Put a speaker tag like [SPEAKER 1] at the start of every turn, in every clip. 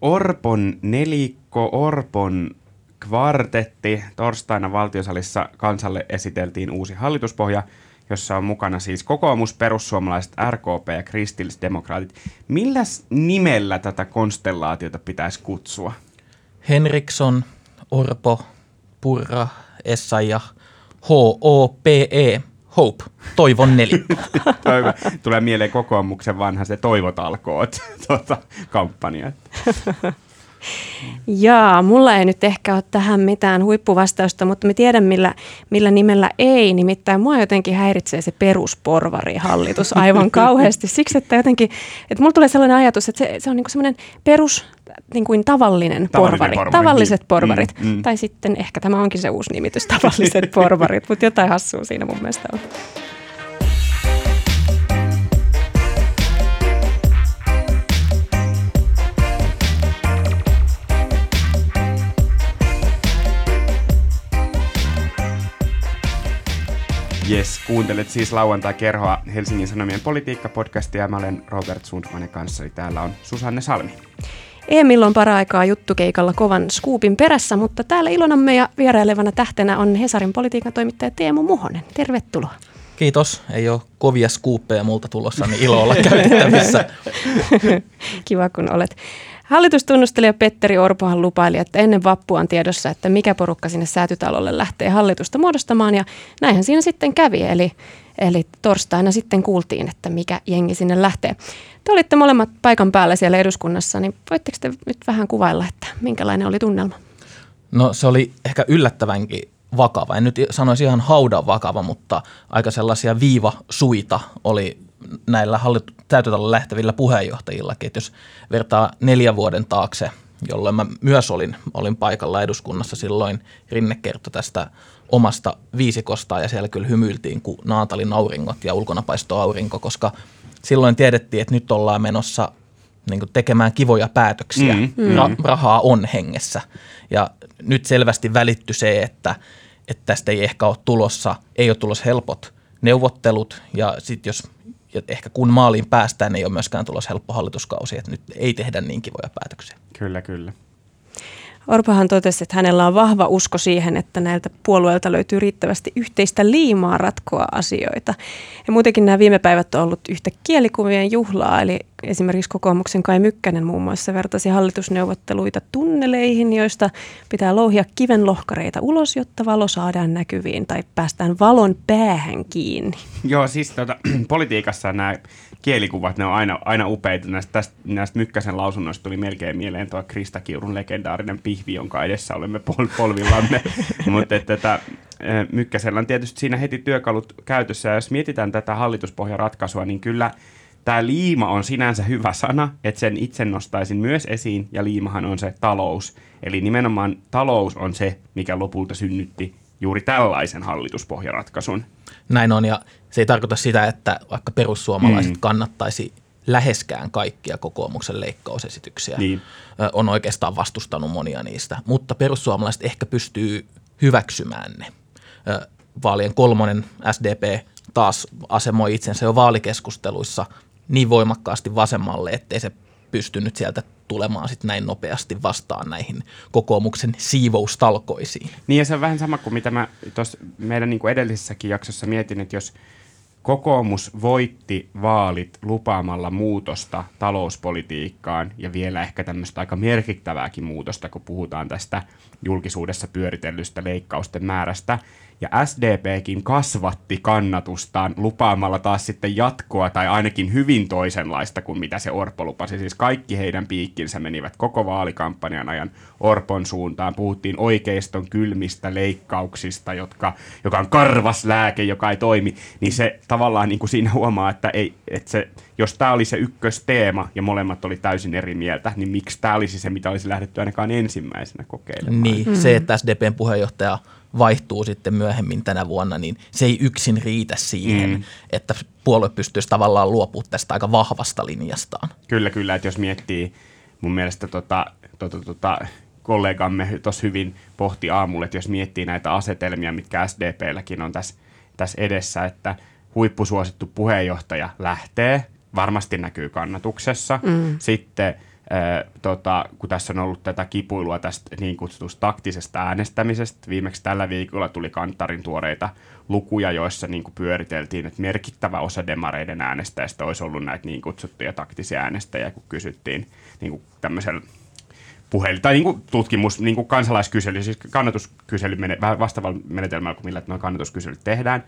[SPEAKER 1] Orpon nelikko, Orpon kvartetti. Torstaina valtiosalissa kansalle esiteltiin uusi hallituspohja, jossa on mukana siis kokoomus, perussuomalaiset, RKP ja kristillisdemokraatit. Millä nimellä tätä konstellaatiota pitäisi kutsua?
[SPEAKER 2] Henriksson, Orpo, Purra, Essayah, H-O-P-E, Hope, toivon nelikko.
[SPEAKER 1] Toivo. Tulee mieleen kokoomuksen vanha se toivotalkoot tuota, kampanja.
[SPEAKER 3] Jaa, mulla ei nyt ehkä ole tähän mitään huippuvastausta, mutta me tiedän millä, millä nimellä ei. Nimittäin mua jotenkin häiritsee se perusporvarihallitus aivan kauheasti. Siksi, että jotenkin, että mulla tulee sellainen ajatus, että se, se on niin semmoinen perus, niin kuin tavallinen, porvari.
[SPEAKER 1] porvari,
[SPEAKER 3] Tavalliset
[SPEAKER 1] niin.
[SPEAKER 3] porvarit.
[SPEAKER 1] Mm, mm.
[SPEAKER 3] Tai sitten ehkä tämä onkin se uusi nimitys, tavalliset porvarit, mutta jotain hassua siinä mun mielestä on.
[SPEAKER 1] Jes, kuuntelet siis lauantai-kerhoa Helsingin Sanomien politiikkapodcastia. Mä olen Robert Sundmanin kanssa, eli täällä on Susanne Salmi.
[SPEAKER 3] Emil on paraikaa juttukeikalla kovan skuupin perässä, mutta täällä ilonamme ja vierailevana tähtenä on Hesarin politiikan toimittaja Teemu Muhonen. Tervetuloa.
[SPEAKER 2] Kiitos. Ei ole kovia skuuppeja multa tulossa, niin ilo olla käytettävissä.
[SPEAKER 3] Kiva, kun olet. Hallitustunnustelija Petteri Orpohan lupaili, että ennen vappua on tiedossa, että mikä porukka sinne säätytalolle lähtee hallitusta muodostamaan. Ja näinhän siinä sitten kävi, eli, eli torstaina sitten kuultiin, että mikä jengi sinne lähtee. Te olitte molemmat paikan päällä siellä eduskunnassa, niin voitteko te nyt vähän kuvailla, että minkälainen oli tunnelma?
[SPEAKER 2] No se oli ehkä yllättävänkin vakava. En nyt sanoisi ihan haudan vakava, mutta aika sellaisia viivasuita oli näillä hallit- täytötalon lähtevillä puheenjohtajillakin. Että jos vertaa neljän vuoden taakse, jolloin mä myös olin, olin paikalla eduskunnassa, silloin Rinne kertoi tästä omasta viisikosta ja siellä kyllä hymyiltiin kuin Naatalin auringot ja ulkona paistoi aurinko, koska silloin tiedettiin, että nyt ollaan menossa niin kuin tekemään kivoja päätöksiä.
[SPEAKER 1] Mm,
[SPEAKER 2] Mm, Ra- rahaa on hengessä. Ja nyt selvästi välitty se, että, että tästä ei ehkä ole tulossa, ei ole tulossa helpot neuvottelut ja sitten jos ja ehkä kun maaliin päästään, ei ole myöskään tulossa helppo hallituskausi, että nyt ei tehdä niin kivoja päätöksiä.
[SPEAKER 1] Kyllä, kyllä.
[SPEAKER 3] Orpohan totesi, että hänellä on vahva usko siihen, että näiltä puolueilta löytyy riittävästi yhteistä liimaa ratkoa asioita. Ja muutenkin nämä viime päivät on ollut yhtä kielikuvien juhlaa, eli esimerkiksi kokoomuksen Kai Mykkänen muun muassa vertasi hallitusneuvotteluita tunneleihin, joista pitää louhia kivenlohkareita ulos, jotta valo saadaan näkyviin tai päästään valon päähän kiinni.
[SPEAKER 1] Joo, siis tuota, politiikassa nämä kielikuvat, ne on aina, aina upeita. Näistä, tästä, näistä Mykkäsen lausunnoista tuli melkein mieleen tuo Krista Kiurun legendaarinen pihvi, jonka edessä olemme pol- polvillamme. Mutta että, eh, Mykkäsellä on tietysti siinä heti työkalut käytössä. Ja jos mietitään tätä hallituspohjaratkaisua, niin kyllä tämä liima on sinänsä hyvä sana, että sen itse nostaisin myös esiin, ja liimahan on se talous. Eli nimenomaan talous on se, mikä lopulta synnytti juuri tällaisen hallituspohjaratkaisun.
[SPEAKER 2] Näin on, ja se ei tarkoita sitä, että vaikka perussuomalaiset
[SPEAKER 1] Mm.
[SPEAKER 2] kannattaisi läheskään kaikkia kokoomuksen leikkausesityksiä.
[SPEAKER 1] Niin.
[SPEAKER 2] On oikeastaan vastustanut monia niistä, mutta perussuomalaiset ehkä pystyy hyväksymään ne. Vaalien kolmonen SDP taas asemoi itsensä jo vaalikeskusteluissa niin voimakkaasti vasemmalle, ettei se pystynyt sieltä tulemaan sit näin nopeasti vastaan näihin kokoomuksen siivoustalkoisiin.
[SPEAKER 1] Niin ja se on vähän sama kuin mitä mä tuossa meidän niin kuin edellisessäkin jaksossa mietin, että jos kokoomus voitti vaalit lupaamalla muutosta talouspolitiikkaan ja vielä ehkä tämmöistä aika merkittävääkin muutosta, kun puhutaan tästä julkisuudessa pyöritellystä leikkausten määrästä. Ja SDPkin kasvatti kannatustaan lupaamalla taas sitten jatkoa tai ainakin hyvin toisenlaista kuin mitä se Orpo lupasi. Siis kaikki heidän piikkinsä menivät koko vaalikampanjan ajan Orpon suuntaan. Puhuttiin oikeiston kylmistä leikkauksista, jotka, joka on karvas lääke, joka ei toimi. Niin se tavallaan niin kuin siinä huomaa, että, ei, että se, jos tämä oli se ykkösteema ja molemmat oli täysin eri mieltä, niin miksi tämä olisi se, mitä olisi lähdetty ainakaan ensimmäisenä kokeilemaan?
[SPEAKER 2] Niin, mm. se, että SDPn puheenjohtaja vaihtuu sitten myöhemmin tänä vuonna, niin se ei yksin riitä siihen,
[SPEAKER 1] Mm.
[SPEAKER 2] että puolue pystyisi tavallaan luopumaan tästä aika vahvasta linjastaan.
[SPEAKER 1] Kyllä, kyllä, että jos miettii, mun mielestä tota, tota, tota, kollegamme tuossa hyvin pohti aamulla, että jos miettii näitä asetelmia, mitkä SDPlläkin on tässä, tässä edessä, että huippusuosittu puheenjohtaja lähtee, varmasti näkyy kannatuksessa. Mm. Sitten tota, kun tässä on ollut tätä kipuilua tästä niin kutsutusta taktisesta äänestämisestä. Viimeksi tällä viikolla tuli Kantarin tuoreita lukuja, joissa niin kuin pyöriteltiin, että merkittävä osa demareiden äänestäjistä olisi ollut näitä niin kutsuttuja taktisia äänestäjiä, kun kysyttiin niin kuin tämmöisellä puhelin, tai niin kuin tutkimus, niin kuin kansalaiskysely, siis kannatuskysely vähän vastaavalla menetelmällä kuin millä kannatuskyselyt tehdään.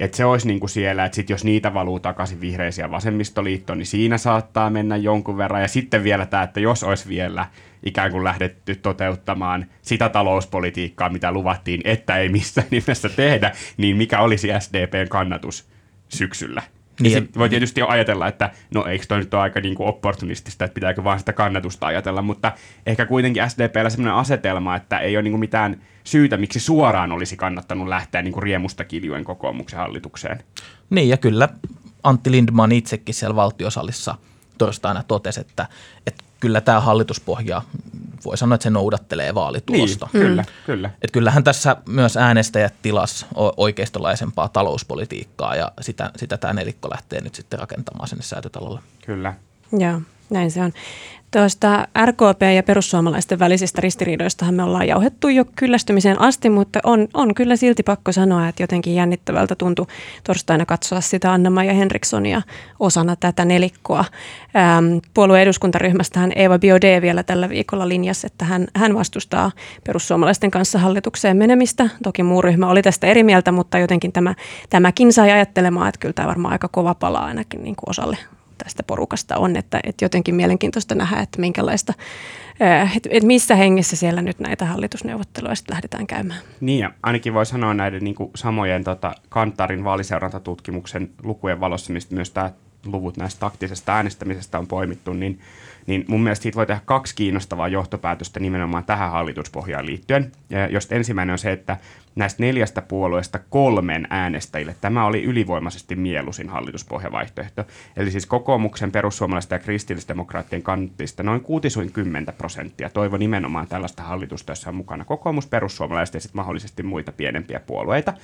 [SPEAKER 1] Että se olisi niin kuin siellä, että sit jos niitä valuu takaisin vihreisiä vasemmistoliittoon, niin siinä saattaa mennä jonkun verran. Ja sitten vielä tämä, että jos olisi vielä ikään kuin lähdetty toteuttamaan sitä talouspolitiikkaa, mitä luvattiin, että ei missään nimessä tehdä, niin mikä olisi SDPn kannatus syksyllä? Niin, niin voi tietysti jo ajatella, että no eikö toi nyt ole aika niin kuin opportunistista, että pitääkö vaan sitä kannatusta ajatella, mutta ehkä kuitenkin SDPllä sellainen asetelma, että ei ole niin kuin mitään syytä, miksi suoraan olisi kannattanut lähteä niin kuin riemusta kiljuen kokoomuksen hallitukseen.
[SPEAKER 2] Niin ja kyllä Antti Lindman itsekin siellä valtiosallissa torstaina totesi, että, että kyllä tämä hallituspohja, voi sanoa, että se noudattelee vaalitulosta.
[SPEAKER 1] Niin, kyllä, mm. kyllä.
[SPEAKER 2] Et kyllähän tässä myös äänestäjät tilas oikeistolaisempaa talouspolitiikkaa ja sitä, sitä tämä nelikko lähtee nyt sitten rakentamaan sinne säätötalolle.
[SPEAKER 1] Kyllä.
[SPEAKER 3] Joo, näin se on. Tuosta RKP ja perussuomalaisten välisistä ristiriidoistahan me ollaan jauhettu jo kyllästymiseen asti, mutta on, on kyllä silti pakko sanoa, että jotenkin jännittävältä tuntui torstaina katsoa sitä anna ja Henrikssonia osana tätä nelikkoa. Ähm, puolueen eduskuntaryhmästähän Eva Biode vielä tällä viikolla linjasi, että hän, hän vastustaa perussuomalaisten kanssa hallitukseen menemistä. Toki muu ryhmä oli tästä eri mieltä, mutta jotenkin tämä, tämäkin sai ajattelemaan, että kyllä tämä varmaan aika kova palaa ainakin niin kuin osalle tästä porukasta on, että, että jotenkin mielenkiintoista nähdä, että minkälaista, että, että missä hengessä siellä nyt näitä hallitusneuvotteluja sitten lähdetään käymään.
[SPEAKER 1] Niin ja ainakin voi sanoa näiden niin kuin samojen tota, Kantarin vaaliseurantatutkimuksen lukujen valossa, mistä myös tämä luvut näistä taktisesta äänestämisestä on poimittu, niin, niin mun mielestä siitä voi tehdä kaksi kiinnostavaa johtopäätöstä nimenomaan tähän hallituspohjaan liittyen. Ja jos ensimmäinen on se, että näistä neljästä puolueesta kolmen äänestäjille tämä oli ylivoimaisesti mieluisin hallituspohjavaihtoehto. Eli siis kokoomuksen, perussuomalaisten ja kristillisdemokraattien kannattajista noin 60 prosenttia toivo nimenomaan tällaista hallitusta, jossa on mukana kokoomus, perussuomalaiset ja sitten mahdollisesti muita pienempiä puolueita.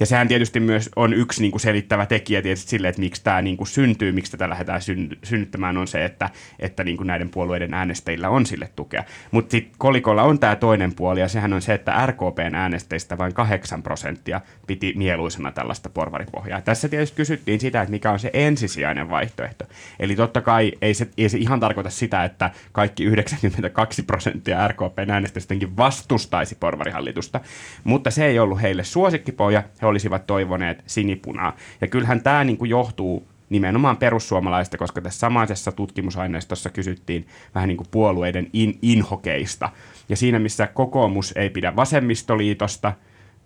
[SPEAKER 1] Ja sehän tietysti myös on yksi niin kuin selittävä tekijä tietysti sille, että miksi tämä niin kuin syntyy, miksi tätä lähdetään synnyttämään, on se, että, että niin kuin näiden puolueiden äänestäjillä on sille tukea. Mutta sitten kolikolla on tämä toinen puoli, ja sehän on se, että RKPn äänestäjistä vain 8 prosenttia piti mieluisena tällaista porvaripohjaa. Tässä tietysti kysyttiin sitä, että mikä on se ensisijainen vaihtoehto. Eli totta kai ei se, ei se ihan tarkoita sitä, että kaikki 92 prosenttia RKPn äänestäjistäkin vastustaisi porvarihallitusta, mutta se ei ollut heille suosikkipohja, he olisivat toivoneet sinipunaa. Ja kyllähän tämä niin kuin johtuu nimenomaan perussuomalaista, koska tässä samaisessa tutkimusaineistossa kysyttiin vähän niin kuin puolueiden in, inhokeista. Ja siinä, missä kokoomus ei pidä vasemmistoliitosta –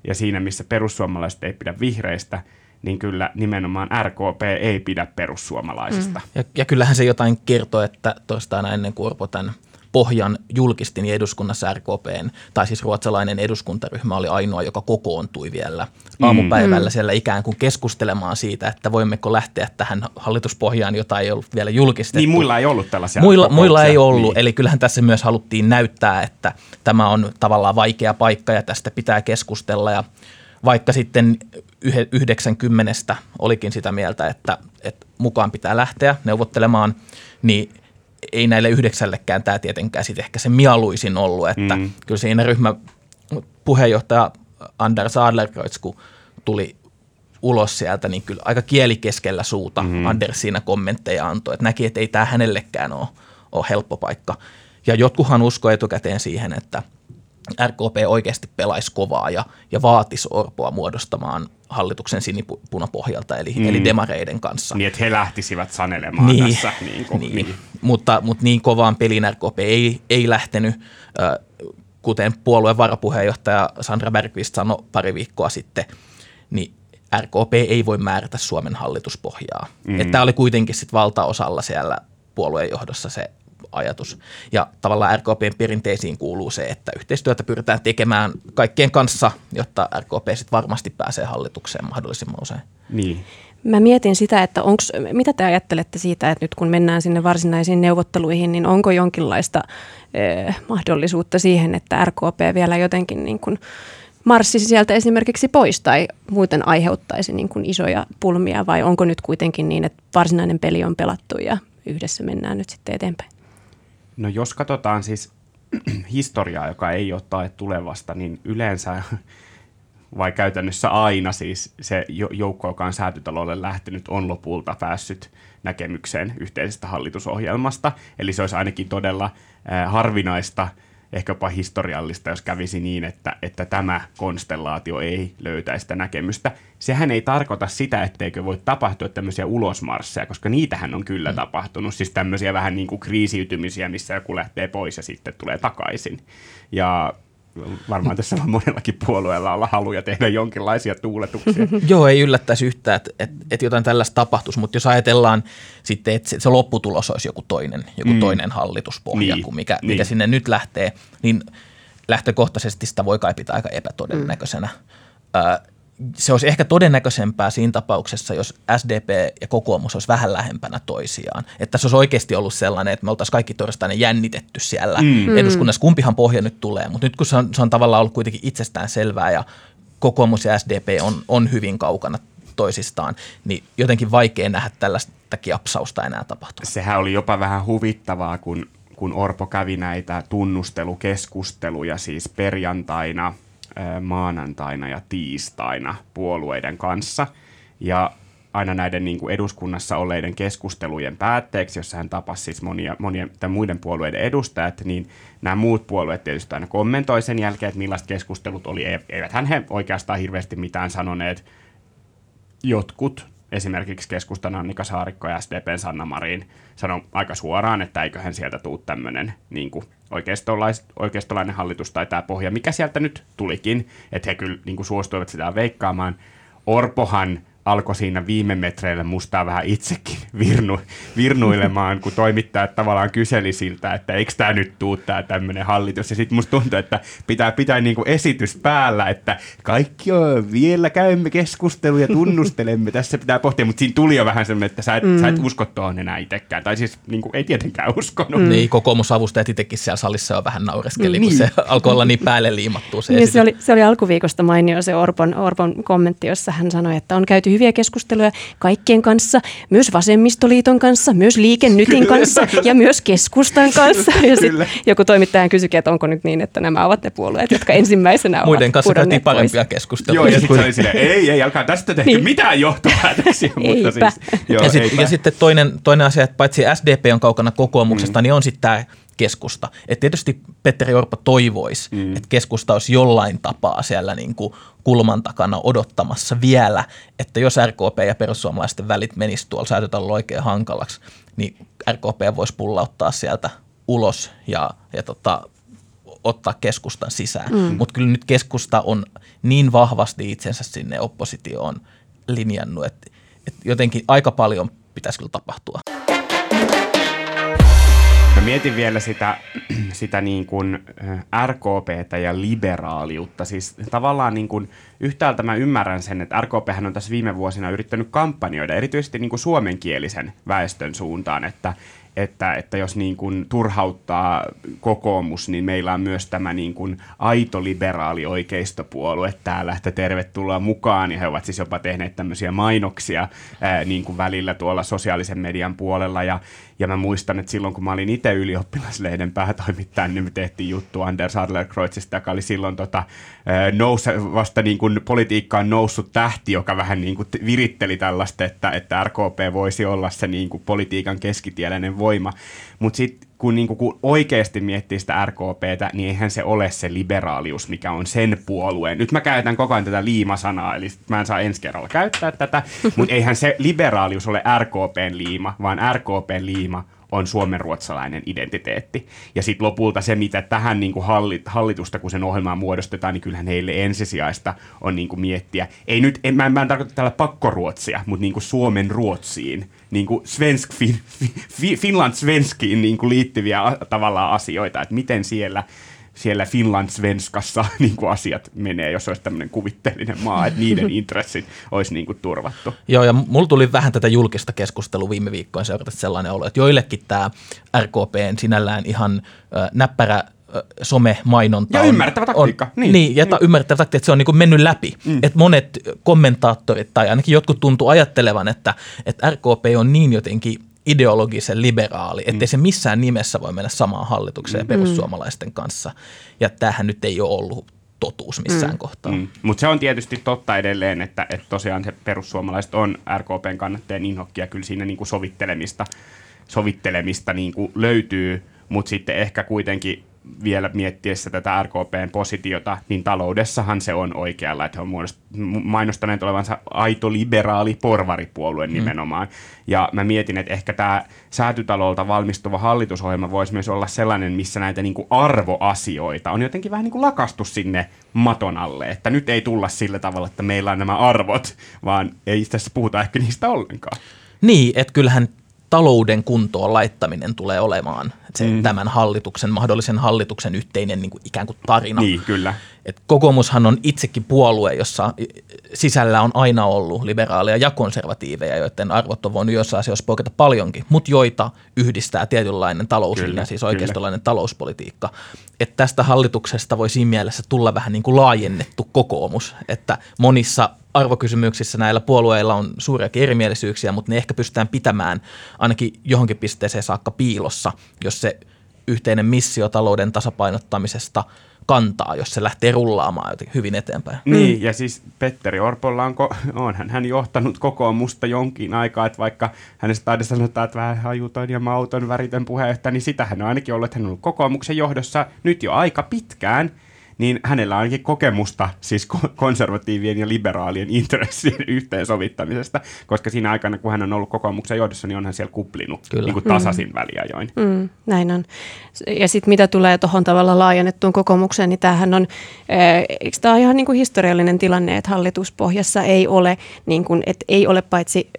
[SPEAKER 1] ja siinä, missä perussuomalaiset ei pidä vihreistä, niin kyllä nimenomaan RKP ei pidä perussuomalaisista. Mm.
[SPEAKER 2] Ja, ja kyllähän se jotain kertoo, että toistaan ennen kuin Orpo tämän pohjan julkistin niin eduskunnassa RKPn, tai siis ruotsalainen eduskuntaryhmä oli ainoa, joka kokoontui vielä aamupäivällä mm. siellä ikään kuin keskustelemaan siitä, että voimmeko lähteä tähän hallituspohjaan, jota ei ollut vielä julkistettu.
[SPEAKER 1] Niin muilla ei ollut tällaisia
[SPEAKER 2] Muilla, muilla ei ollut, niin. eli kyllähän tässä myös haluttiin näyttää, että tämä on tavallaan vaikea paikka ja tästä pitää keskustella ja vaikka sitten 90 olikin sitä mieltä, että, että mukaan pitää lähteä neuvottelemaan, niin – ei näille yhdeksällekään tämä tietenkään sitten ehkä se mieluisin ollut, että mm. kyllä siinä ryhmä puheenjohtaja Anders Adlerkreutz, kun tuli ulos sieltä, niin kyllä aika kieli keskellä suuta mm-hmm. Anders siinä kommentteja antoi, että näki, että ei tämä hänellekään ole, ole helppo paikka. Ja jotkuhan usko etukäteen siihen, että RKP oikeasti pelaisi kovaa ja, ja vaatisi Orpoa muodostamaan hallituksen sinipunapohjalta, eli, mm. eli demareiden kanssa.
[SPEAKER 1] Niin, että he lähtisivät sanelemaan niin, tässä. Niin, kuin,
[SPEAKER 2] niin. niin. Mutta, mutta niin kovaan pelin RKP ei, ei lähtenyt, kuten puolueen varapuheenjohtaja Sandra Bergqvist sanoi pari viikkoa sitten, niin RKP ei voi määrätä Suomen hallituspohjaa. Mm. Tämä oli kuitenkin sit valtaosalla siellä puolueen johdossa se ajatus. Ja tavallaan RKPn perinteisiin kuuluu se, että yhteistyötä pyritään tekemään kaikkien kanssa, jotta RKP sitten varmasti pääsee hallitukseen mahdollisimman usein.
[SPEAKER 1] Niin.
[SPEAKER 3] Mä mietin sitä, että onks, mitä te ajattelette siitä, että nyt kun mennään sinne varsinaisiin neuvotteluihin, niin onko jonkinlaista eh, mahdollisuutta siihen, että RKP vielä jotenkin niin kuin marssisi sieltä esimerkiksi pois tai muuten aiheuttaisi niin kuin isoja pulmia vai onko nyt kuitenkin niin, että varsinainen peli on pelattu ja yhdessä mennään nyt sitten eteenpäin?
[SPEAKER 1] No jos katsotaan siis historiaa, joka ei ole tae tulevasta, niin yleensä vai käytännössä aina siis se joukko, joka on säätytalolle lähtenyt, on lopulta päässyt näkemykseen yhteisestä hallitusohjelmasta. Eli se olisi ainakin todella äh, harvinaista – ehkäpä historiallista, jos kävisi niin, että, että tämä konstellaatio ei löytäisi sitä näkemystä. Sehän ei tarkoita sitä, etteikö voi tapahtua tämmöisiä ulosmarsseja, koska niitähän on kyllä mm. tapahtunut. Siis tämmöisiä vähän niin kuin kriisiytymisiä, missä joku lähtee pois ja sitten tulee takaisin. Ja varmaan tässä on monellakin puolueella olla haluja tehdä jonkinlaisia tuuletuksia.
[SPEAKER 2] Joo, ei yllättäisi yhtään, että, että, että jotain tällaista tapahtuisi, mutta jos ajatellaan sitten, että se lopputulos olisi joku toinen, joku mm. toinen hallituspohja niin, kuin mikä, niin. mikä sinne nyt lähtee, niin lähtökohtaisesti sitä voi kai pitää aika epätodennäköisenä. Mm se olisi ehkä todennäköisempää siinä tapauksessa, jos SDP ja kokoomus olisi vähän lähempänä toisiaan. Että se olisi oikeasti ollut sellainen, että me oltaisiin kaikki torstaina jännitetty siellä mm. eduskunnassa, kumpihan pohja nyt tulee. Mutta nyt kun se on, se on tavallaan ollut kuitenkin itsestään selvää ja kokoomus ja SDP on, on hyvin kaukana toisistaan, niin jotenkin vaikea nähdä tällaista kiapsausta enää tapahtua.
[SPEAKER 1] Sehän oli jopa vähän huvittavaa, kun, kun Orpo kävi näitä tunnustelukeskusteluja siis perjantaina – maanantaina ja tiistaina puolueiden kanssa. Ja aina näiden niin kuin eduskunnassa olleiden keskustelujen päätteeksi, jossa hän tapasi siis monia, monia muiden puolueiden edustajat, niin nämä muut puolueet tietysti aina kommentoi sen jälkeen, että millaiset keskustelut oli. Eivät hän he oikeastaan hirveästi mitään sanoneet. Jotkut esimerkiksi keskustan Annika Saarikko ja SDPn Sanna Marin sanoi aika suoraan, että eiköhän sieltä tule tämmöinen niin oikeistolais, oikeistolainen hallitus tai tämä pohja, mikä sieltä nyt tulikin, että he kyllä niin kuin suostuivat sitä veikkaamaan. Orpohan alkoi siinä viime metreillä mustaa vähän itsekin virnu, virnuilemaan, kun toimittajat tavallaan kyseli siltä, että eikö tämä nyt tuu tämä tämmöinen hallitus. Ja sitten musta tuntuu, että pitää pitää niinku esitys päällä, että kaikki on, vielä käymme keskustelua ja tunnustelemme, tässä pitää pohtia, mutta siinä tuli jo vähän semmoinen, että sä et, mm. sä et usko tuohon enää itsekään. Tai siis niinku, ei tietenkään uskonut.
[SPEAKER 2] Mm. Niin, kokoomusavustajat itsekin siellä salissa jo vähän naureskeli, niin. kun se alkoi olla niin päälle liimattu se
[SPEAKER 3] niin, se, oli, se oli alkuviikosta mainio se Orpon, Orpon kommentti, jossa hän sanoi, että on käyty hyviä keskusteluja kaikkien kanssa, myös Vasemmistoliiton kanssa, myös Liikennytin kanssa ja myös keskustan kanssa. Ja sitten joku toimittaja kysyikin, että onko nyt niin, että nämä ovat ne puolueet, jotka ensimmäisenä ovat
[SPEAKER 2] Muiden kanssa käytiin parempia keskusteluja.
[SPEAKER 1] Joo, ja sitten oli ei, ei, alkaa tästä tehdä niin. mitään johtopäätöksiä. mutta siis,
[SPEAKER 2] joo, ja, sit, ja sitten toinen, toinen asia, että paitsi SDP on kaukana kokoomuksesta, mm. niin on sitten tämä keskusta. Et tietysti Petteri Orpo toivoisi, mm. että keskusta olisi jollain tapaa siellä niin kuin kulman takana odottamassa vielä, että jos RKP ja perussuomalaisten välit menisi tuolla säätötalolla oikein hankalaksi, niin RKP voisi pullauttaa sieltä ulos ja, ja tota, ottaa keskustan sisään. Mm. Mutta kyllä nyt keskusta on niin vahvasti itsensä sinne oppositioon linjannut, että, että jotenkin aika paljon pitäisi kyllä tapahtua.
[SPEAKER 1] Mietin vielä sitä, sitä niin kuin RKPtä ja liberaaliutta. Siis tavallaan niin kuin, yhtäältä mä ymmärrän sen, että RKP on tässä viime vuosina yrittänyt kampanjoida erityisesti niin kuin suomenkielisen väestön suuntaan, että, että, että jos niin kuin turhauttaa kokoomus, niin meillä on myös tämä niin kuin aito liberaali oikeistopuolue täällä, että tervetuloa mukaan. Ja he ovat siis jopa tehneet tämmöisiä mainoksia ää, niin kuin välillä tuolla sosiaalisen median puolella. Ja, ja mä muistan, että silloin kun mä olin itse ylioppilaslehden päätoimittaja, niin me tehtiin juttu Anders Adlerkreutzista, joka oli silloin tota, nouse, vasta niin kuin politiikkaan noussut tähti, joka vähän niin kuin viritteli tällaista, että, että RKP voisi olla se niin kuin politiikan keskitieläinen voima. Mutta sitten kun, niin kun oikeasti miettii sitä RKPtä, niin eihän se ole se liberaalius, mikä on sen puolueen. Nyt mä käytän koko ajan tätä liimasanaa, eli mä en saa ensi kerralla käyttää tätä, mutta eihän se liberaalius ole RKPn liima, vaan RKPn liima on suomenruotsalainen identiteetti. Ja sitten lopulta se, mitä tähän niin kuin hallitusta, kun sen ohjelmaa muodostetaan, niin kyllähän heille ensisijaista on niin kuin miettiä. Ei nyt, en, mä, en, mä en tarkoita täällä pakkoruotsia, mutta niin kuin Suomen ruotsiin, niin kuin svensk, fin, fin, Finland svenskiin niin kuin liittyviä tavallaan asioita, että miten siellä – siellä Finland-svenskassa niin kuin asiat menee, jos olisi tämmöinen kuvitteellinen maa, että niiden intressit olisi niin kuin turvattu.
[SPEAKER 2] Joo, ja mulla tuli vähän tätä julkista keskustelua viime viikkoina seurata sellainen olo, että joillekin tämä RKPn sinällään ihan äh, näppärä some-mainonta.
[SPEAKER 1] Ja on, ymmärrettävä taktiikka.
[SPEAKER 2] On, niin, niin, ja niin. ymmärrettävä taktiikka, että se on niin kuin mennyt läpi. Mm. Että monet kommentaattorit tai ainakin jotkut tuntuu ajattelevan, että, että RKP on niin jotenkin ideologisen liberaali, ettei mm. se missään nimessä voi mennä samaan hallitukseen mm. perussuomalaisten kanssa. Ja tämähän nyt ei ole ollut totuus missään mm. kohtaa. Mm.
[SPEAKER 1] Mutta se on tietysti totta edelleen, että, että tosiaan se perussuomalaiset on RKPn kannattajien inhokkia, kyllä siinä niin kuin sovittelemista, sovittelemista niin kuin löytyy, mutta sitten ehkä kuitenkin vielä miettiessä tätä RKPn positiota, niin taloudessahan se on oikealla, että he on mainostaneet olevansa aito liberaali porvaripuolue mm. nimenomaan. Ja mä mietin, että ehkä tämä säätytalolta valmistuva hallitusohjelma voisi myös olla sellainen, missä näitä niin kuin arvoasioita on jotenkin vähän niin kuin lakastu sinne maton alle, että nyt ei tulla sillä tavalla, että meillä on nämä arvot, vaan ei tässä puhuta ehkä niistä ollenkaan.
[SPEAKER 2] Niin, että kyllähän talouden kuntoon laittaminen tulee olemaan se, mm. tämän hallituksen, mahdollisen hallituksen yhteinen niin kuin ikään kuin tarina.
[SPEAKER 1] Niin, kyllä.
[SPEAKER 2] Et kokoomushan on itsekin puolue, jossa sisällä on aina ollut liberaaleja ja konservatiiveja, joiden arvot on voinut jossain asioissa poiketa paljonkin, mutta joita yhdistää tietynlainen talouslinja, siis oikeistolainen kyllä. talouspolitiikka. Et tästä hallituksesta voi siinä mielessä tulla vähän niin kuin laajennettu kokoomus, että monissa arvokysymyksissä näillä puolueilla on suuria erimielisyyksiä, mutta ne ehkä pystytään pitämään ainakin johonkin pisteeseen saakka piilossa, jos se yhteinen missio talouden tasapainottamisesta kantaa, jos se lähtee rullaamaan jotenkin hyvin eteenpäin.
[SPEAKER 1] Niin, ja siis Petteri Orpolla on, onhan hän johtanut kokoomusta jonkin aikaa, että vaikka hänestä aina sanotaan, että vähän hajuton ja mauton väritön puheenjohtaja, niin sitä hän on ainakin ollut, että hän on ollut kokoomuksen johdossa nyt jo aika pitkään – niin hänellä on ainakin kokemusta siis konservatiivien ja liberaalien intressien yhteensovittamisesta, koska siinä aikana, kun hän on ollut kokoomuksen johdossa, niin on hän siellä kuplinut Kyllä. niin kuin tasaisin mm. väliajoin.
[SPEAKER 3] Mm, näin on. Ja sitten mitä tulee tuohon tavalla laajennettuun kokoomukseen, niin tämähän on, eikö tämä ole ihan niin kuin historiallinen tilanne, että hallituspohjassa ei ole, niin kuin, että ei ole paitsi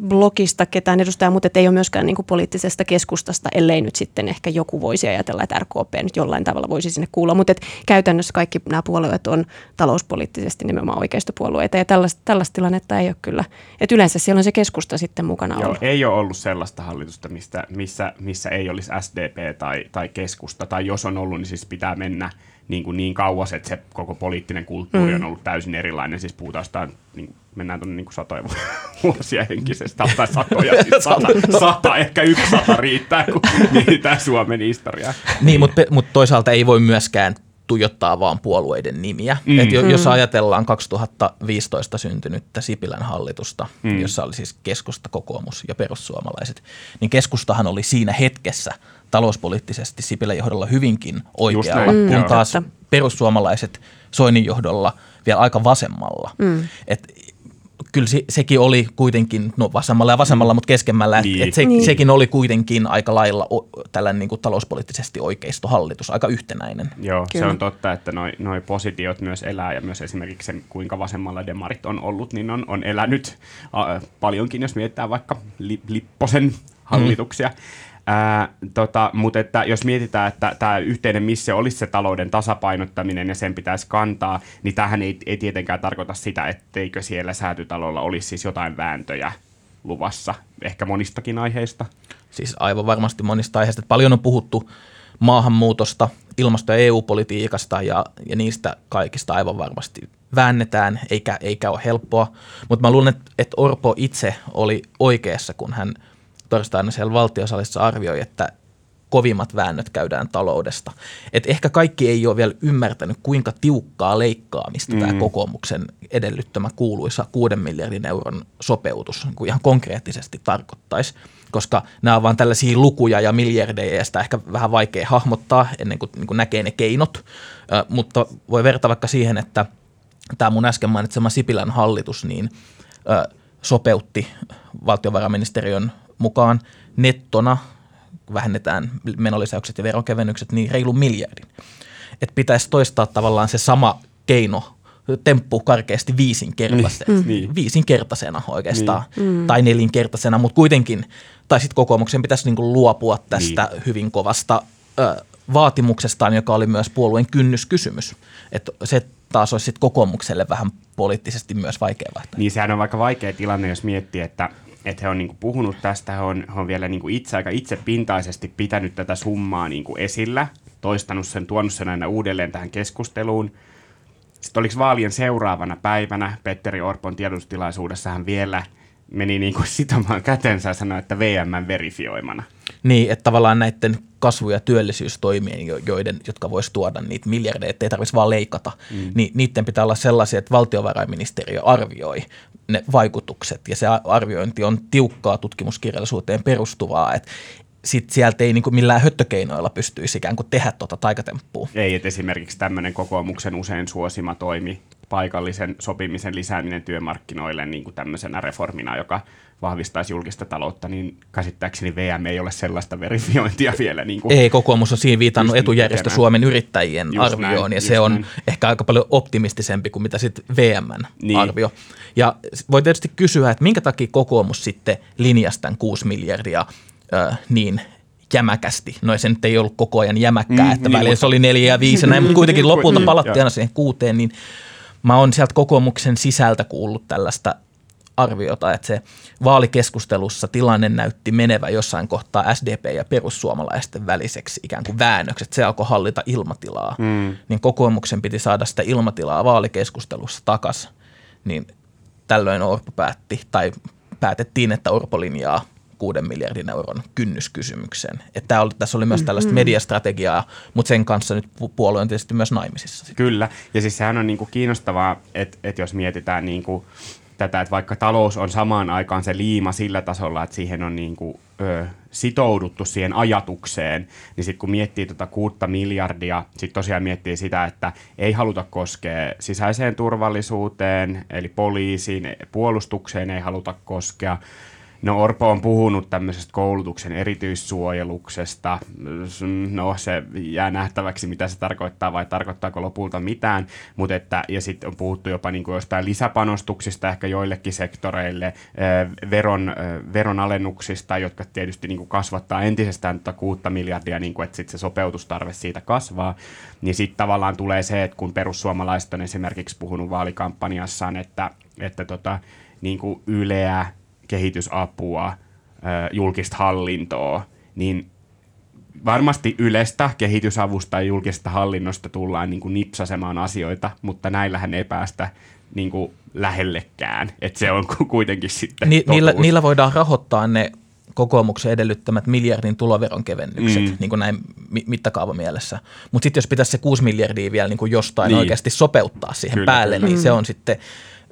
[SPEAKER 3] vasemmistoblogista ketään edustajaa, mutta ei ole myöskään niin kuin poliittisesta keskustasta, ellei nyt sitten ehkä joku voisi ajatella, että RKP nyt jollain tavalla voisi sinne kuulla. Mutta käytännössä kaikki nämä puolueet on talouspoliittisesti nimenomaan oikeistopuolueita ja tällaista, tällaista tilannetta ei ole kyllä. Että yleensä siellä on se keskusta sitten mukana
[SPEAKER 1] Joo, ollut. ei ole ollut sellaista hallitusta, mistä, missä, missä ei olisi SDP tai, tai keskusta, tai jos on ollut, niin siis pitää mennä niin, kuin niin kauas, että se koko poliittinen kulttuuri mm. on ollut täysin erilainen. Siis puhutaan niin mennään tuonne niin satoja vuosia henkisesti, tai satoja, siis sata, sata, ehkä yksi sata riittää, kun mietitään Suomen historiaa.
[SPEAKER 2] Niin, mutta, mutta toisaalta ei voi myöskään tuijottaa vaan puolueiden nimiä. Mm. Et jos mm. ajatellaan 2015 syntynyttä Sipilän hallitusta, mm. jossa oli siis keskusta, kokoomus ja perussuomalaiset, niin keskustahan oli siinä hetkessä talouspoliittisesti Sipilän johdolla hyvinkin oikealla, mm. kun taas perussuomalaiset Soinin johdolla vielä aika vasemmalla. Mm. Et kyllä se, sekin oli kuitenkin, no vasemmalla ja vasemmalla, mutta keskemmällä, niin. että se, niin. sekin oli kuitenkin aika lailla o, tällainen niin kuin talouspoliittisesti oikeistohallitus, aika yhtenäinen.
[SPEAKER 1] Joo, kyllä. se on totta, että noi, noi positiot myös elää ja myös esimerkiksi se, kuinka vasemmalla demarit on ollut, niin on, on elänyt äh, paljonkin, jos mietitään vaikka li, Lipposen hallituksia. Mm. Tota, mutta että jos mietitään, että tämä yhteinen missio olisi se talouden tasapainottaminen ja sen pitäisi kantaa, niin tähän ei, ei tietenkään tarkoita sitä, etteikö siellä säätytalolla olisi siis jotain vääntöjä luvassa, ehkä monistakin aiheista.
[SPEAKER 2] Siis aivan varmasti monista aiheista. Paljon on puhuttu maahanmuutosta, ilmasto- ja EU-politiikasta ja, ja niistä kaikista aivan varmasti väännetään, eikä, eikä ole helppoa. Mutta mä luulen, että Orpo itse oli oikeassa, kun hän – torstaina siellä valtiosalissa arvioi, että kovimmat väännöt käydään taloudesta. Et ehkä kaikki ei ole vielä ymmärtänyt, kuinka tiukkaa leikkaamista mm. tämä kokoomuksen edellyttämä kuuluisa 6 miljardin euron sopeutus niin kuin ihan konkreettisesti tarkoittaisi, koska nämä on vain tällaisia lukuja ja miljardeja ja sitä ehkä vähän vaikea hahmottaa ennen kuin, niin kuin näkee ne keinot, äh, mutta voi verrata vaikka siihen, että tämä mun äsken mainitsema Sipilän hallitus niin äh, sopeutti valtiovarainministeriön mukaan nettona, vähennetään menolisäykset ja verokevennykset, niin reilu miljardin. Että pitäisi toistaa tavallaan se sama keino temppu karkeasti viisinkertaisena, niin. mm. viisinkertaisena oikeastaan, niin. Mm. tai nelinkertaisena, mutta kuitenkin, tai sitten kokoomuksen pitäisi niinku luopua tästä niin. hyvin kovasta ö, vaatimuksestaan, joka oli myös puolueen kynnyskysymys. Et se taas olisi sitten kokoomukselle vähän poliittisesti myös vaikea vaihtaa.
[SPEAKER 1] Niin sehän on vaikka vaikea tilanne, jos miettii, että että he on niin puhunut tästä, he on, he on vielä niin itse aika itsepintaisesti pitänyt tätä summaa niin esillä, toistanut sen, tuonut sen aina uudelleen tähän keskusteluun. Sitten oliko vaalien seuraavana päivänä Petteri Orpon tiedotustilaisuudessa hän vielä meni niin kuin sitomaan kätensä ja sanoi, että VM verifioimana.
[SPEAKER 2] Niin, että tavallaan näiden kasvu- ja työllisyystoimien, joiden, jotka voisi tuoda niitä miljardeja, ettei tarvitsisi vaan leikata, mm. niin niiden pitää olla sellaisia, että valtiovarainministeriö arvioi ne vaikutukset, ja se arviointi on tiukkaa tutkimuskirjallisuuteen perustuvaa, että sit sieltä ei niin kuin millään höttökeinoilla pystyisi ikään kuin tehdä tuota taikatemppua.
[SPEAKER 1] Ei, että esimerkiksi tämmöinen kokoomuksen usein suosima toimi, paikallisen sopimisen lisääminen työmarkkinoille niin kuin tämmöisenä reformina, joka vahvistaisi julkista taloutta, niin käsittääkseni VM ei ole sellaista verifiointia vielä. Niin kuin
[SPEAKER 2] ei, kokoomus on siinä viitannut etujärjestö tekemään. Suomen yrittäjien just arvioon, näin, ja se on näin. ehkä aika paljon optimistisempi kuin mitä sitten VMn niin. arvio. Ja voi tietysti kysyä, että minkä takia kokoomus sitten linjasi tämän 6 miljardia äh, niin jämäkästi. No se nyt ei ollut koko ajan jämäkkää, mm, että niin, välillä mutta... se oli neljä ja viisi, näin, mutta kuitenkin lopulta palattiin aina siihen kuuteen, niin mä oon sieltä kokoomuksen sisältä kuullut tällaista arviota, että se vaalikeskustelussa tilanne näytti menevä jossain kohtaa SDP ja perussuomalaisten väliseksi ikään kuin väännökset. Se alkoi hallita ilmatilaa. Mm. Niin kokoomuksen piti saada sitä ilmatilaa vaalikeskustelussa takaisin. Niin tällöin Orpo päätti, tai päätettiin, että Orpo linjaa kuuden miljardin euron kynnyskysymykseen. Että oli, tässä oli myös tällaista mm-hmm. mediastrategiaa, mutta sen kanssa nyt puolue on tietysti myös naimisissa.
[SPEAKER 1] Kyllä, ja siis sehän on niinku kiinnostavaa, että, että jos mietitään niinku tätä, että vaikka talous on samaan aikaan se liima sillä tasolla, että siihen on niin kuin, ö, sitouduttu siihen ajatukseen, niin sitten kun miettii tuota kuutta miljardia, sitten tosiaan miettii sitä, että ei haluta koskea sisäiseen turvallisuuteen, eli poliisiin, puolustukseen ei haluta koskea, No Orpo on puhunut tämmöisestä koulutuksen erityissuojeluksesta. No se jää nähtäväksi, mitä se tarkoittaa vai tarkoittaako lopulta mitään. Mutta että, ja sitten on puhuttu jopa niin kuin jostain lisäpanostuksista ehkä joillekin sektoreille, veron, veronalennuksista, jotka tietysti niin kuin kasvattaa entisestään tuota kuutta miljardia, niin kuin, että sitten se sopeutustarve siitä kasvaa. Niin sitten tavallaan tulee se, että kun perussuomalaiset on esimerkiksi puhunut vaalikampanjassaan, että, että tota, niin kuin Yleä, kehitysapua, julkista hallintoa, niin varmasti yleistä kehitysavusta ja julkisesta hallinnosta tullaan niin kuin nipsasemaan asioita, mutta näillähän ei päästä niin kuin lähellekään. Et se on kuitenkin sitten Ni,
[SPEAKER 2] niillä, niillä voidaan rahoittaa ne kokoomuksen edellyttämät miljardin tuloveron kevennykset, mm. niin kuin näin mittakaava mielessä. Mutta sitten jos pitäisi se 6 miljardia vielä niin kuin jostain niin. oikeasti sopeuttaa siihen Kyllä. päälle, niin mm. se on sitten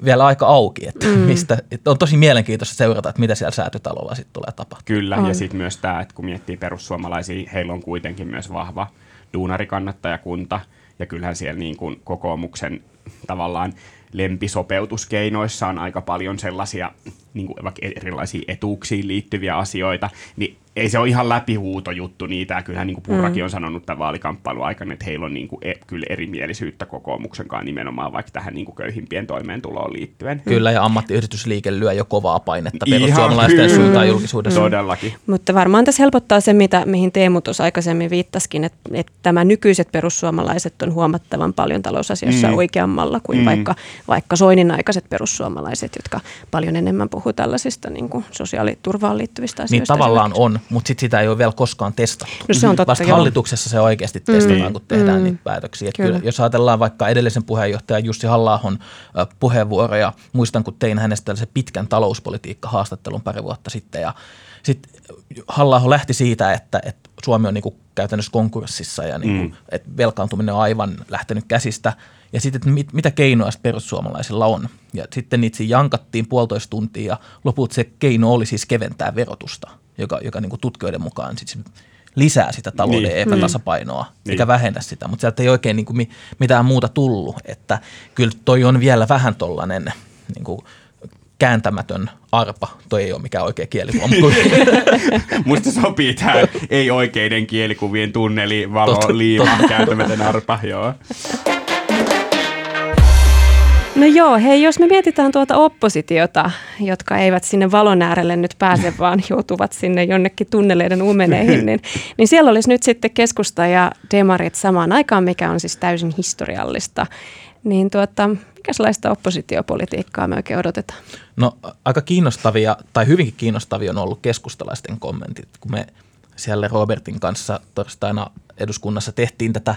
[SPEAKER 2] vielä aika auki, että, mm. mistä, että on tosi mielenkiintoista seurata, että mitä siellä säätytalolla sitten tulee tapahtumaan.
[SPEAKER 1] Kyllä, on. ja sitten myös tämä, että kun miettii perussuomalaisia, heillä on kuitenkin myös vahva duunarikannattajakunta, ja kyllähän siellä niin kuin kokoomuksen tavallaan lempisopeutuskeinoissa on aika paljon sellaisia niin kuin vaikka erilaisiin etuuksiin liittyviä asioita, niin ei se ole ihan läpihuutojuttu niitä. Ja kyllähän niin kuin Purrakin mm. on sanonut tämän vaalikamppailu aikana, että heillä on niin kuin, e, kyllä erimielisyyttä kokoomuksen kanssa nimenomaan vaikka tähän niin kuin köyhimpien toimeentuloon liittyen.
[SPEAKER 2] Kyllä, ja ammattiyhdistysliike lyö jo kovaa painetta perussuomalaisten suuntaan julkisuudessa.
[SPEAKER 1] Mm. Todellakin.
[SPEAKER 3] Mutta varmaan tässä helpottaa se, mitä, mihin Teemu tuossa aikaisemmin viittaskin, että, että tämä nykyiset perussuomalaiset on huomattavan paljon talousasioissa mm. oikeammalla kuin mm. vaikka, vaikka Soinin aikaiset perussuomalaiset, jotka paljon enemmän puhuu tällaisista niin kuin sosiaaliturvaan liittyvistä asioista.
[SPEAKER 2] Niin tavallaan on, mutta sit sitä ei ole vielä koskaan testattu.
[SPEAKER 3] No se on totta,
[SPEAKER 2] Vasta joo. hallituksessa se oikeasti testataan, mm. kun tehdään mm. niitä päätöksiä. Kyllä. Kyllä, jos ajatellaan vaikka edellisen puheenjohtajan Jussi halla puheenvuoroja, muistan kun tein hänestä tällaisen pitkän talouspolitiikka-haastattelun pari vuotta sitten ja sitten halla lähti siitä, että, että Suomi on niin kuin käytännössä konkurssissa ja niin kuin, mm. että velkaantuminen on aivan lähtenyt käsistä – ja sitten, että mit, mitä keinoja perussuomalaisilla on. Ja sitten niitä jankattiin puolitoista tuntia ja loput se keino oli siis keventää verotusta, joka, joka niin kuin tutkijoiden mukaan sit lisää sitä talouden niin. epätasapainoa, niin. eikä vähennä sitä. Mutta sieltä ei oikein niin kuin mitään muuta tullut. Että kyllä toi on vielä vähän tollainen niin kuin kääntämätön arpa. Toi ei ole mikään oikea kielikuva.
[SPEAKER 1] Musta sopii tämä ei-oikeiden kielikuvien tunneli, valo, liima, kääntämätön arpa. Joo.
[SPEAKER 3] No joo, hei, jos me mietitään tuota oppositiota, jotka eivät sinne valon äärelle nyt pääse, vaan joutuvat sinne jonnekin tunneleiden umeneihin, niin, niin siellä olisi nyt sitten keskusta ja demarit samaan aikaan, mikä on siis täysin historiallista. Niin tuota, mikäslaista oppositiopolitiikkaa me oikein odotetaan?
[SPEAKER 2] No aika kiinnostavia, tai hyvinkin kiinnostavia on ollut keskustalaisten kommentit, kun me siellä Robertin kanssa torstaina eduskunnassa tehtiin tätä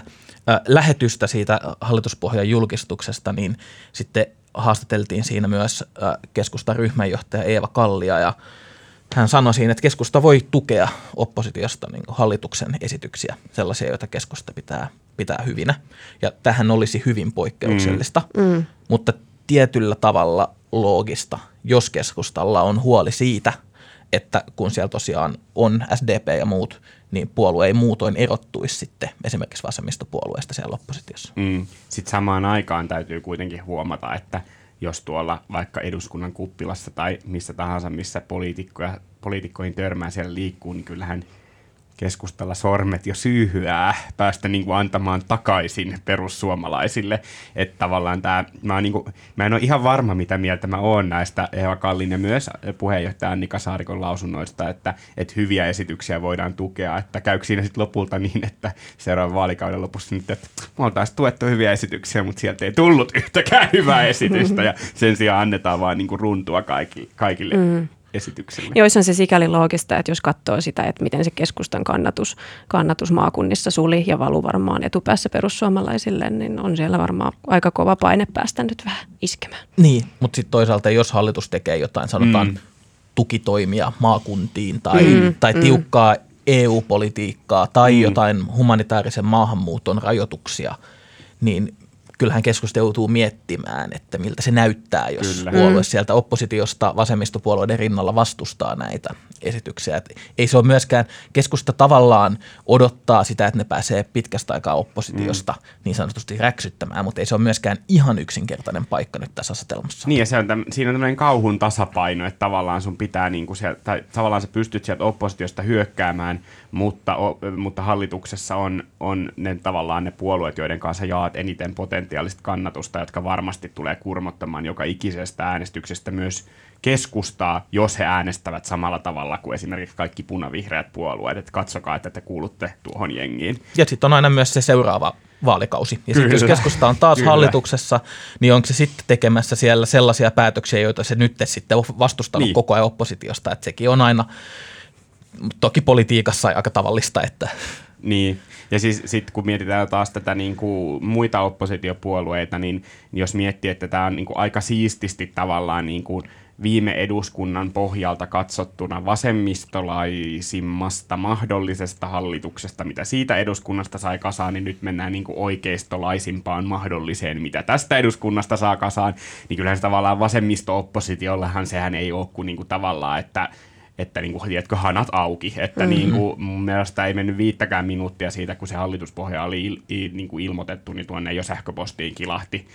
[SPEAKER 2] lähetystä siitä hallituspohjan julkistuksesta, niin sitten haastateltiin siinä myös keskustan ryhmänjohtaja Eeva Kallia ja hän sanoi siinä, että keskusta voi tukea oppositiosta niin hallituksen esityksiä, sellaisia, joita keskusta pitää, pitää hyvinä. Ja tähän olisi hyvin poikkeuksellista, mm. Mm. mutta tietyllä tavalla loogista, jos keskustalla on huoli siitä, että kun siellä tosiaan on SDP ja muut, niin puolue ei muutoin erottuisi sitten esimerkiksi vasemmistopuolueesta siellä oppositiossa. Mm.
[SPEAKER 1] Sitten samaan aikaan täytyy kuitenkin huomata, että jos tuolla vaikka eduskunnan kuppilassa tai missä tahansa, missä poliitikkoja, poliitikkoihin törmää siellä liikkuu, niin kyllähän – keskustella sormet jo syyhyää päästä niin kuin antamaan takaisin perussuomalaisille. Että tavallaan tämä, mä, niin kuin, mä en ole ihan varma, mitä mieltä mä oon näistä Eva Kallin ja myös puheenjohtaja Annika Saarikon lausunnoista, että, että hyviä esityksiä voidaan tukea. Että käykö siinä sitten lopulta niin, että seuraavan vaalikauden lopussa nyt, että me oltaisiin tuettu hyviä esityksiä, mutta sieltä ei tullut yhtäkään hyvää esitystä ja sen sijaan annetaan vaan niin kuin runtua kaikille, kaikille mm esitykselle.
[SPEAKER 3] Joissa se sikäli loogista, että jos katsoo sitä, että miten se keskustan kannatus, kannatus maakunnissa suli ja valu varmaan etupäässä perussuomalaisille, niin on siellä varmaan aika kova paine päästä nyt vähän iskemään.
[SPEAKER 2] Niin, mutta sitten toisaalta jos hallitus tekee jotain, sanotaan mm. tukitoimia maakuntiin tai, mm, tai mm. tiukkaa mm. EU-politiikkaa tai mm. jotain humanitaarisen maahanmuuton rajoituksia, niin kyllähän keskusta joutuu miettimään, että miltä se näyttää, jos Kyllä. puolue mm. sieltä oppositiosta vasemmistopuolueiden rinnalla vastustaa näitä esityksiä. Et ei se ole myöskään, keskusta tavallaan odottaa sitä, että ne pääsee pitkästä aikaa oppositiosta mm. niin sanotusti räksyttämään, mutta ei se ole myöskään ihan yksinkertainen paikka nyt tässä asetelmassa.
[SPEAKER 1] Niin ja se on täm, siinä on tämmöinen kauhun tasapaino, että tavallaan sun pitää, niin kuin sieltä, tai tavallaan sä pystyt sieltä oppositiosta hyökkäämään, mutta, o, mutta hallituksessa on, on ne tavallaan ne puolueet, joiden kanssa jaat eniten potentiaalista kannatusta, jotka varmasti tulee kurmottamaan joka ikisestä äänestyksestä myös keskustaa, jos he äänestävät samalla tavalla kuin esimerkiksi kaikki punavihreät puolueet. Että katsokaa, että te kuulutte tuohon jengiin.
[SPEAKER 2] Ja sitten on aina myös se seuraava vaalikausi. Ja sitten jos keskusta on taas Kyllä. hallituksessa, niin onko se sitten tekemässä siellä sellaisia päätöksiä, joita se nyt sitten on vastustanut niin. koko ajan oppositiosta. Että sekin on aina toki politiikassa aika tavallista, että
[SPEAKER 1] niin, ja siis sit kun mietitään taas tätä niin kuin muita oppositiopuolueita, niin jos miettii, että tämä on niin kuin aika siististi tavallaan niin kuin viime eduskunnan pohjalta katsottuna vasemmistolaisimmasta mahdollisesta hallituksesta, mitä siitä eduskunnasta sai kasaan, niin nyt mennään niin kuin oikeistolaisimpaan mahdolliseen, mitä tästä eduskunnasta saa kasaan, niin kyllähän se tavallaan vasemmisto-oppositiollehan sehän ei ole kuin, niin kuin tavallaan, että että niin kuin, tiedätkö, hanat auki. Että mm-hmm. niin kuin, mun mielestä ei mennyt viittäkään minuuttia siitä, kun se hallituspohja oli il, il, niin kuin ilmoitettu, niin tuonne jo sähköpostiin kilahti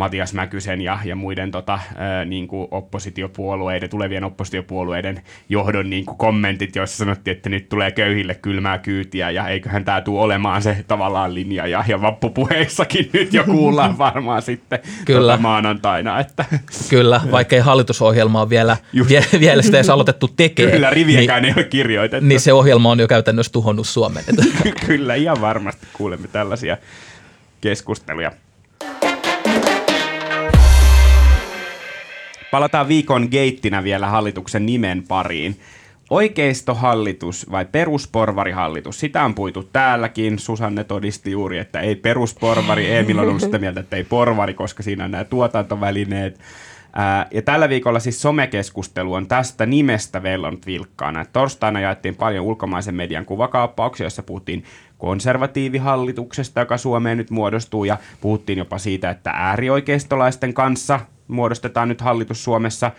[SPEAKER 1] Matias Mäkysen ja, ja muiden tota, ää, niin kuin oppositiopuolueiden, tulevien oppositiopuolueiden johdon niin kuin kommentit, joissa sanottiin, että nyt tulee köyhille kylmää kyytiä ja eiköhän tämä tule olemaan se tavallaan linja. Ja, ja vappupuheissakin nyt jo kuullaan varmaan sitten Kyllä. Tota maanantaina. Että.
[SPEAKER 2] Kyllä, vaikka ei hallitusohjelmaa vielä, vie, vielä sitä edes aloitettu tekemään.
[SPEAKER 1] Kyllä, riviäkään niin, ei ole kirjoitettu.
[SPEAKER 2] Niin se ohjelma on jo käytännössä tuhonnut Suomen.
[SPEAKER 1] Kyllä, ihan varmasti kuulemme tällaisia keskusteluja. Palataan viikon geittinä vielä hallituksen nimen pariin. Oikeistohallitus vai perusporvarihallitus? Sitä on puitu täälläkin. Susanne todisti juuri, että ei perusporvari. Emil on ollut sitä mieltä, että ei porvari, koska siinä on nämä tuotantovälineet. Ää, ja tällä viikolla siis somekeskustelu on tästä nimestä vellonut vilkkaana. Torstaina jaettiin paljon ulkomaisen median kuvakaappauksia, joissa puhuttiin konservatiivihallituksesta, joka Suomeen nyt muodostuu, ja puhuttiin jopa siitä, että äärioikeistolaisten kanssa muodostetaan nyt hallitus Suomessa.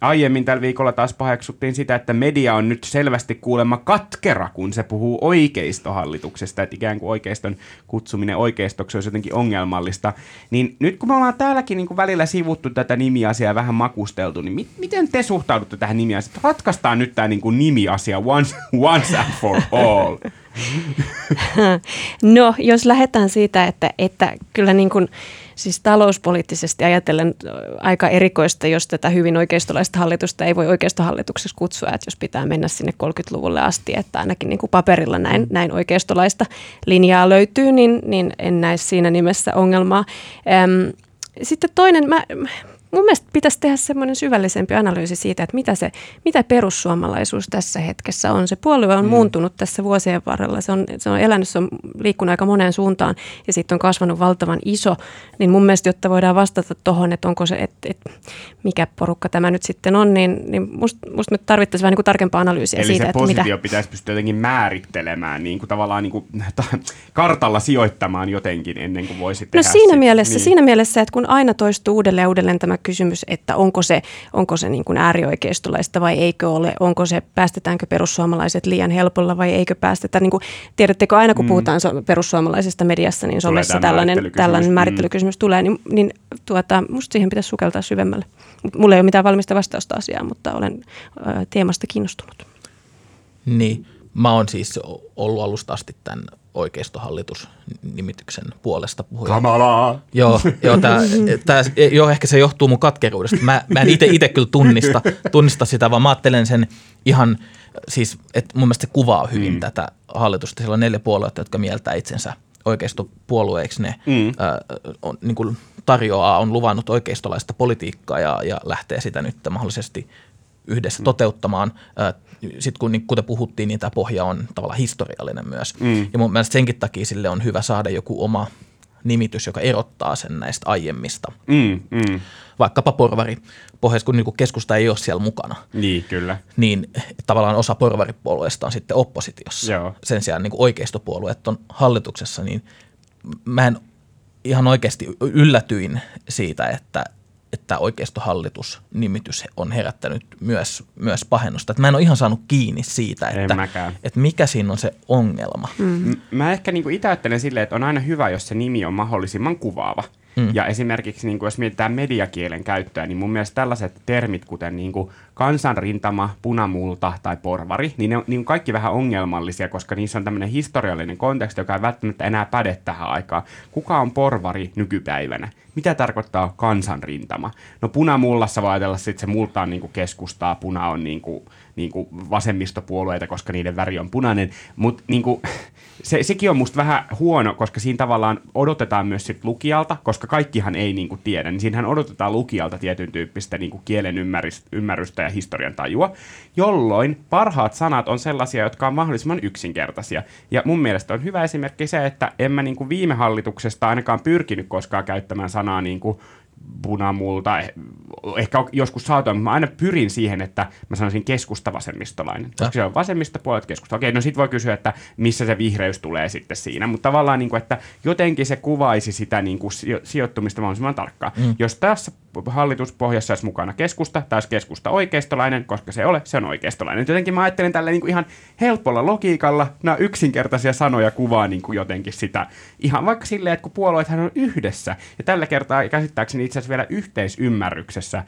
[SPEAKER 1] Aiemmin tällä viikolla taas paheksuttiin sitä, että media on nyt selvästi kuulemma katkera, kun se puhuu oikeistohallituksesta, että ikään kuin oikeiston kutsuminen oikeistoksi olisi jotenkin ongelmallista. Niin nyt kun me ollaan täälläkin niin kuin välillä sivuttu tätä nimiasiaa vähän makusteltu, niin mi- miten te suhtaudutte tähän nimiasiaan? Ratkaistaan nyt tämä niin kuin nimiasia once, once and for all.
[SPEAKER 3] No, jos lähdetään siitä, että, että kyllä niin kuin, siis talouspoliittisesti ajatellen aika erikoista, jos tätä hyvin oikeistolaista hallitusta ei voi oikeistohallituksessa kutsua, että jos pitää mennä sinne 30-luvulle asti, että ainakin niin kuin paperilla näin, näin oikeistolaista linjaa löytyy, niin, niin en näe siinä nimessä ongelmaa. sitten toinen, mä, mun mielestä pitäisi tehdä semmoinen syvällisempi analyysi siitä, että mitä se, mitä perussuomalaisuus tässä hetkessä on. Se puolue on mm. muuntunut tässä vuosien varrella. Se on, se on elänyt, se on liikkunut aika moneen suuntaan ja sitten on kasvanut valtavan iso. Niin mun mielestä, jotta voidaan vastata tuohon, että onko se, että, että mikä porukka tämä nyt sitten on, niin, niin musta must me tarvittaisiin vähän niin kuin tarkempaa analyysiä
[SPEAKER 1] Eli
[SPEAKER 3] siitä,
[SPEAKER 1] se
[SPEAKER 3] että
[SPEAKER 1] positio
[SPEAKER 3] mitä...
[SPEAKER 1] pitäisi pystyä jotenkin määrittelemään, niin kuin tavallaan niin kuin, kartalla sijoittamaan jotenkin ennen kuin voisi tehdä
[SPEAKER 3] No siinä
[SPEAKER 1] sit.
[SPEAKER 3] mielessä,
[SPEAKER 1] niin.
[SPEAKER 3] siinä mielessä, että kun aina toistuu uudelleen ja uudelleen tämä kysymys, että onko se, onko se niin kuin äärioikeistolaista vai eikö ole, onko se, päästetäänkö perussuomalaiset liian helpolla vai eikö päästetä. Niin kuin, tiedättekö, aina kun mm. puhutaan so- perussuomalaisesta mediassa, niin somessa
[SPEAKER 1] tämä
[SPEAKER 3] tällainen,
[SPEAKER 1] määrittelykysymys.
[SPEAKER 3] tällainen
[SPEAKER 1] Mm.
[SPEAKER 3] määrittelykysymys tulee, niin, niin tuota, musta siihen pitäisi sukeltaa syvemmälle. Mulla ei ole mitään valmista vastausta asiaan, mutta olen ö, teemasta kiinnostunut.
[SPEAKER 2] Niin, mä oon siis ollut alusta asti tämän oikeistohallitusnimityksen puolesta puhuja.
[SPEAKER 1] Kamalaa!
[SPEAKER 2] Joo, joo, tää, tää, joo, ehkä se johtuu mun katkeruudesta. Mä, mä en itse kyllä tunnista, tunnista sitä, vaan mä ajattelen sen ihan, siis, että mun mielestä se kuvaa hyvin mm. tätä hallitusta. Siellä on neljä puoluetta, jotka mieltää itsensä oikeistopuolueiksi. Ne mm. äh, on, niin kuin tarjoaa, on luvannut oikeistolaista politiikkaa ja, ja lähtee sitä nyt mahdollisesti yhdessä mm. toteuttamaan. Sitten kun, niin, kuten puhuttiin, niin tämä pohja on tavallaan historiallinen myös. Mm. Ja mun mielestä senkin takia sille on hyvä saada joku oma nimitys, joka erottaa sen näistä aiemmista.
[SPEAKER 1] Mm, mm.
[SPEAKER 2] Vaikkapa porvari pohjassa, kun niin keskusta ei ole siellä mukana,
[SPEAKER 1] Niin, kyllä.
[SPEAKER 2] niin tavallaan osa porvaripuolueesta on sitten oppositiossa.
[SPEAKER 1] Joo.
[SPEAKER 2] Sen sijaan niin oikeistopuolueet on hallituksessa, niin mä en ihan oikeasti yllätyin siitä, että, että oikeistohallitus-nimitys on herättänyt myös, myös pahennusta. Että mä en ole ihan saanut kiinni siitä, että, että mikä siinä on se ongelma. Mm.
[SPEAKER 1] M- Mä ehkä niin itse ajattelen silleen, että on aina hyvä, jos se nimi on mahdollisimman kuvaava. Mm. Ja esimerkiksi niin kuin jos mietitään mediakielen käyttöä, niin mun mielestä tällaiset termit, kuten niin kuin kansanrintama, punamulta tai porvari, niin ne on, niin kaikki vähän ongelmallisia, koska niissä on tämmöinen historiallinen konteksti, joka ei välttämättä enää päde tähän aikaan. Kuka on porvari nykypäivänä? Mitä tarkoittaa kansanrintama? No punamullassa voi ajatella sitten, se multa on niin kuin keskustaa, puna on niin kuin, niin kuin vasemmistopuolueita, koska niiden väri on punainen, mutta niin kuin, se, sekin on musta vähän huono, koska siinä tavallaan odotetaan myös sit lukijalta, koska kaikkihan ei niinku tiedä, niin siinähän odotetaan lukijalta tietyn tyyppistä niinku kielen ymmärrystä, ja historian tajua, jolloin parhaat sanat on sellaisia, jotka on mahdollisimman yksinkertaisia. Ja mun mielestä on hyvä esimerkki se, että en mä niinku viime hallituksesta ainakaan pyrkinyt koskaan käyttämään sanaa niinku punamulta, eh- ehkä joskus saatoin, mutta mä aina pyrin siihen, että mä sanoisin keskusta-vasemmistolainen, koska se on vasemmistopuolet keskusta. Okei, no sit voi kysyä, että missä se vihreys tulee sitten siinä, mutta tavallaan niin kuin, että jotenkin se kuvaisi sitä niin kuin sijo- sijoittumista mahdollisimman tarkkaan. Mm. Jos tässä hallituspohjassa olisi mukana keskusta, tai keskusta oikeistolainen, koska se ole, se on oikeistolainen. Jotenkin mä ajattelen tällä niin kuin ihan helpolla logiikalla, nämä yksinkertaisia sanoja kuvaa niin kuin jotenkin sitä, ihan vaikka silleen, että kun puolueethan on yhdessä, ja tällä kertaa käsittääkseni itse asiassa vielä yhteisymmärryksessä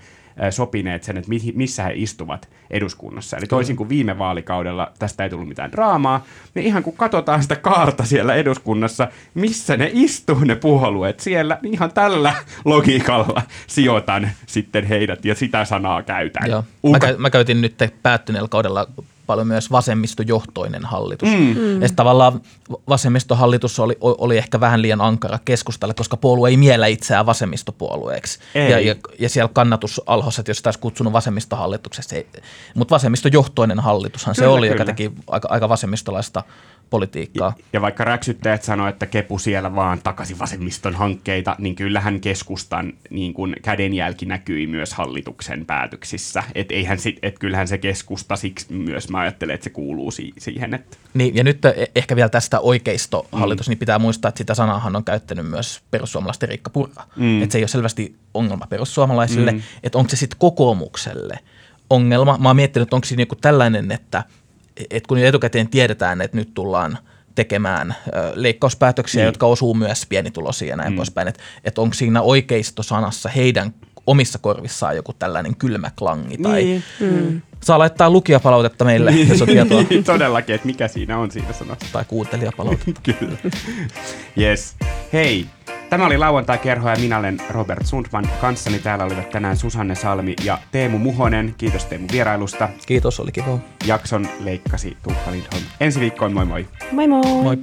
[SPEAKER 1] sopineet sen, että mi- missä he istuvat eduskunnassa. Eli toisin kuin viime vaalikaudella tästä ei tullut mitään draamaa, niin ihan kun katsotaan sitä kaarta siellä eduskunnassa, missä ne istuu ne puolueet siellä, niin ihan tällä logiikalla sijoitan sitten heidät ja sitä sanaa käytän.
[SPEAKER 2] Joo. Mä, käy, mä käytin nyt päättyneellä kaudella paljon myös vasemmistojohtoinen hallitus. Mm. Ja sit tavallaan vasemmistohallitus oli, oli ehkä vähän liian ankara keskustalle, koska puolue ei miellä itseään vasemmistopuolueeksi.
[SPEAKER 1] Ei.
[SPEAKER 2] Ja, ja, ja siellä kannatusalhossa, jos taisi kutsunut vasemmistohallituksessa, ei, mutta vasemmistojohtoinen hallitushan
[SPEAKER 1] Kyllä,
[SPEAKER 2] se oli,
[SPEAKER 1] kyllä.
[SPEAKER 2] joka teki aika, aika vasemmistolaista politiikkaa.
[SPEAKER 1] Ja vaikka räksyttäjät sanoo, että Kepu siellä vaan takaisin vasemmiston hankkeita, niin kyllähän keskustan niin kuin kädenjälki näkyi myös hallituksen päätöksissä. Et eihän sit, et kyllähän se keskusta siksi myös, mä ajattelen, että se kuuluu si- siihen. Että
[SPEAKER 2] Niin, ja nyt eh- ehkä vielä tästä oikeistohallitus, mm. niin pitää muistaa, että sitä sanaahan on käyttänyt myös perussuomalaisten Riikka Purra. Mm. Että se ei ole selvästi ongelma perussuomalaisille, mm. että onko se sitten kokoomukselle ongelma. Mä oon miettinyt, että onko siinä joku tällainen, että, että kun jo etukäteen tiedetään, että nyt tullaan tekemään leikkauspäätöksiä,
[SPEAKER 1] Niin.
[SPEAKER 2] jotka osuu myös pienituloisiin ja näin mm. poispäin, että, että onko siinä oikeistosanassa heidän omissa korvissaan joku tällainen kylmä klangi tai
[SPEAKER 1] Niin.
[SPEAKER 2] mm. saa laittaa lukijapalautetta meille, jos on tietoa,
[SPEAKER 1] Niin, Todellakin, että mikä siinä on siinä sanassa.
[SPEAKER 2] tai kuuntelijapalautetta.
[SPEAKER 1] Kyllä. Yes. Hei, tämä oli lauantai-kerho ja minä olen Robert Sundman. Kanssani täällä olivat tänään Susanne Salmi ja Teemu Muhonen. Kiitos Teemu vierailusta.
[SPEAKER 2] Kiitos, oli kiva.
[SPEAKER 1] Jakson leikkasi Tuukka Lindholm. Ensi viikkoon, moi moi!
[SPEAKER 3] Moi moi!
[SPEAKER 2] Moi.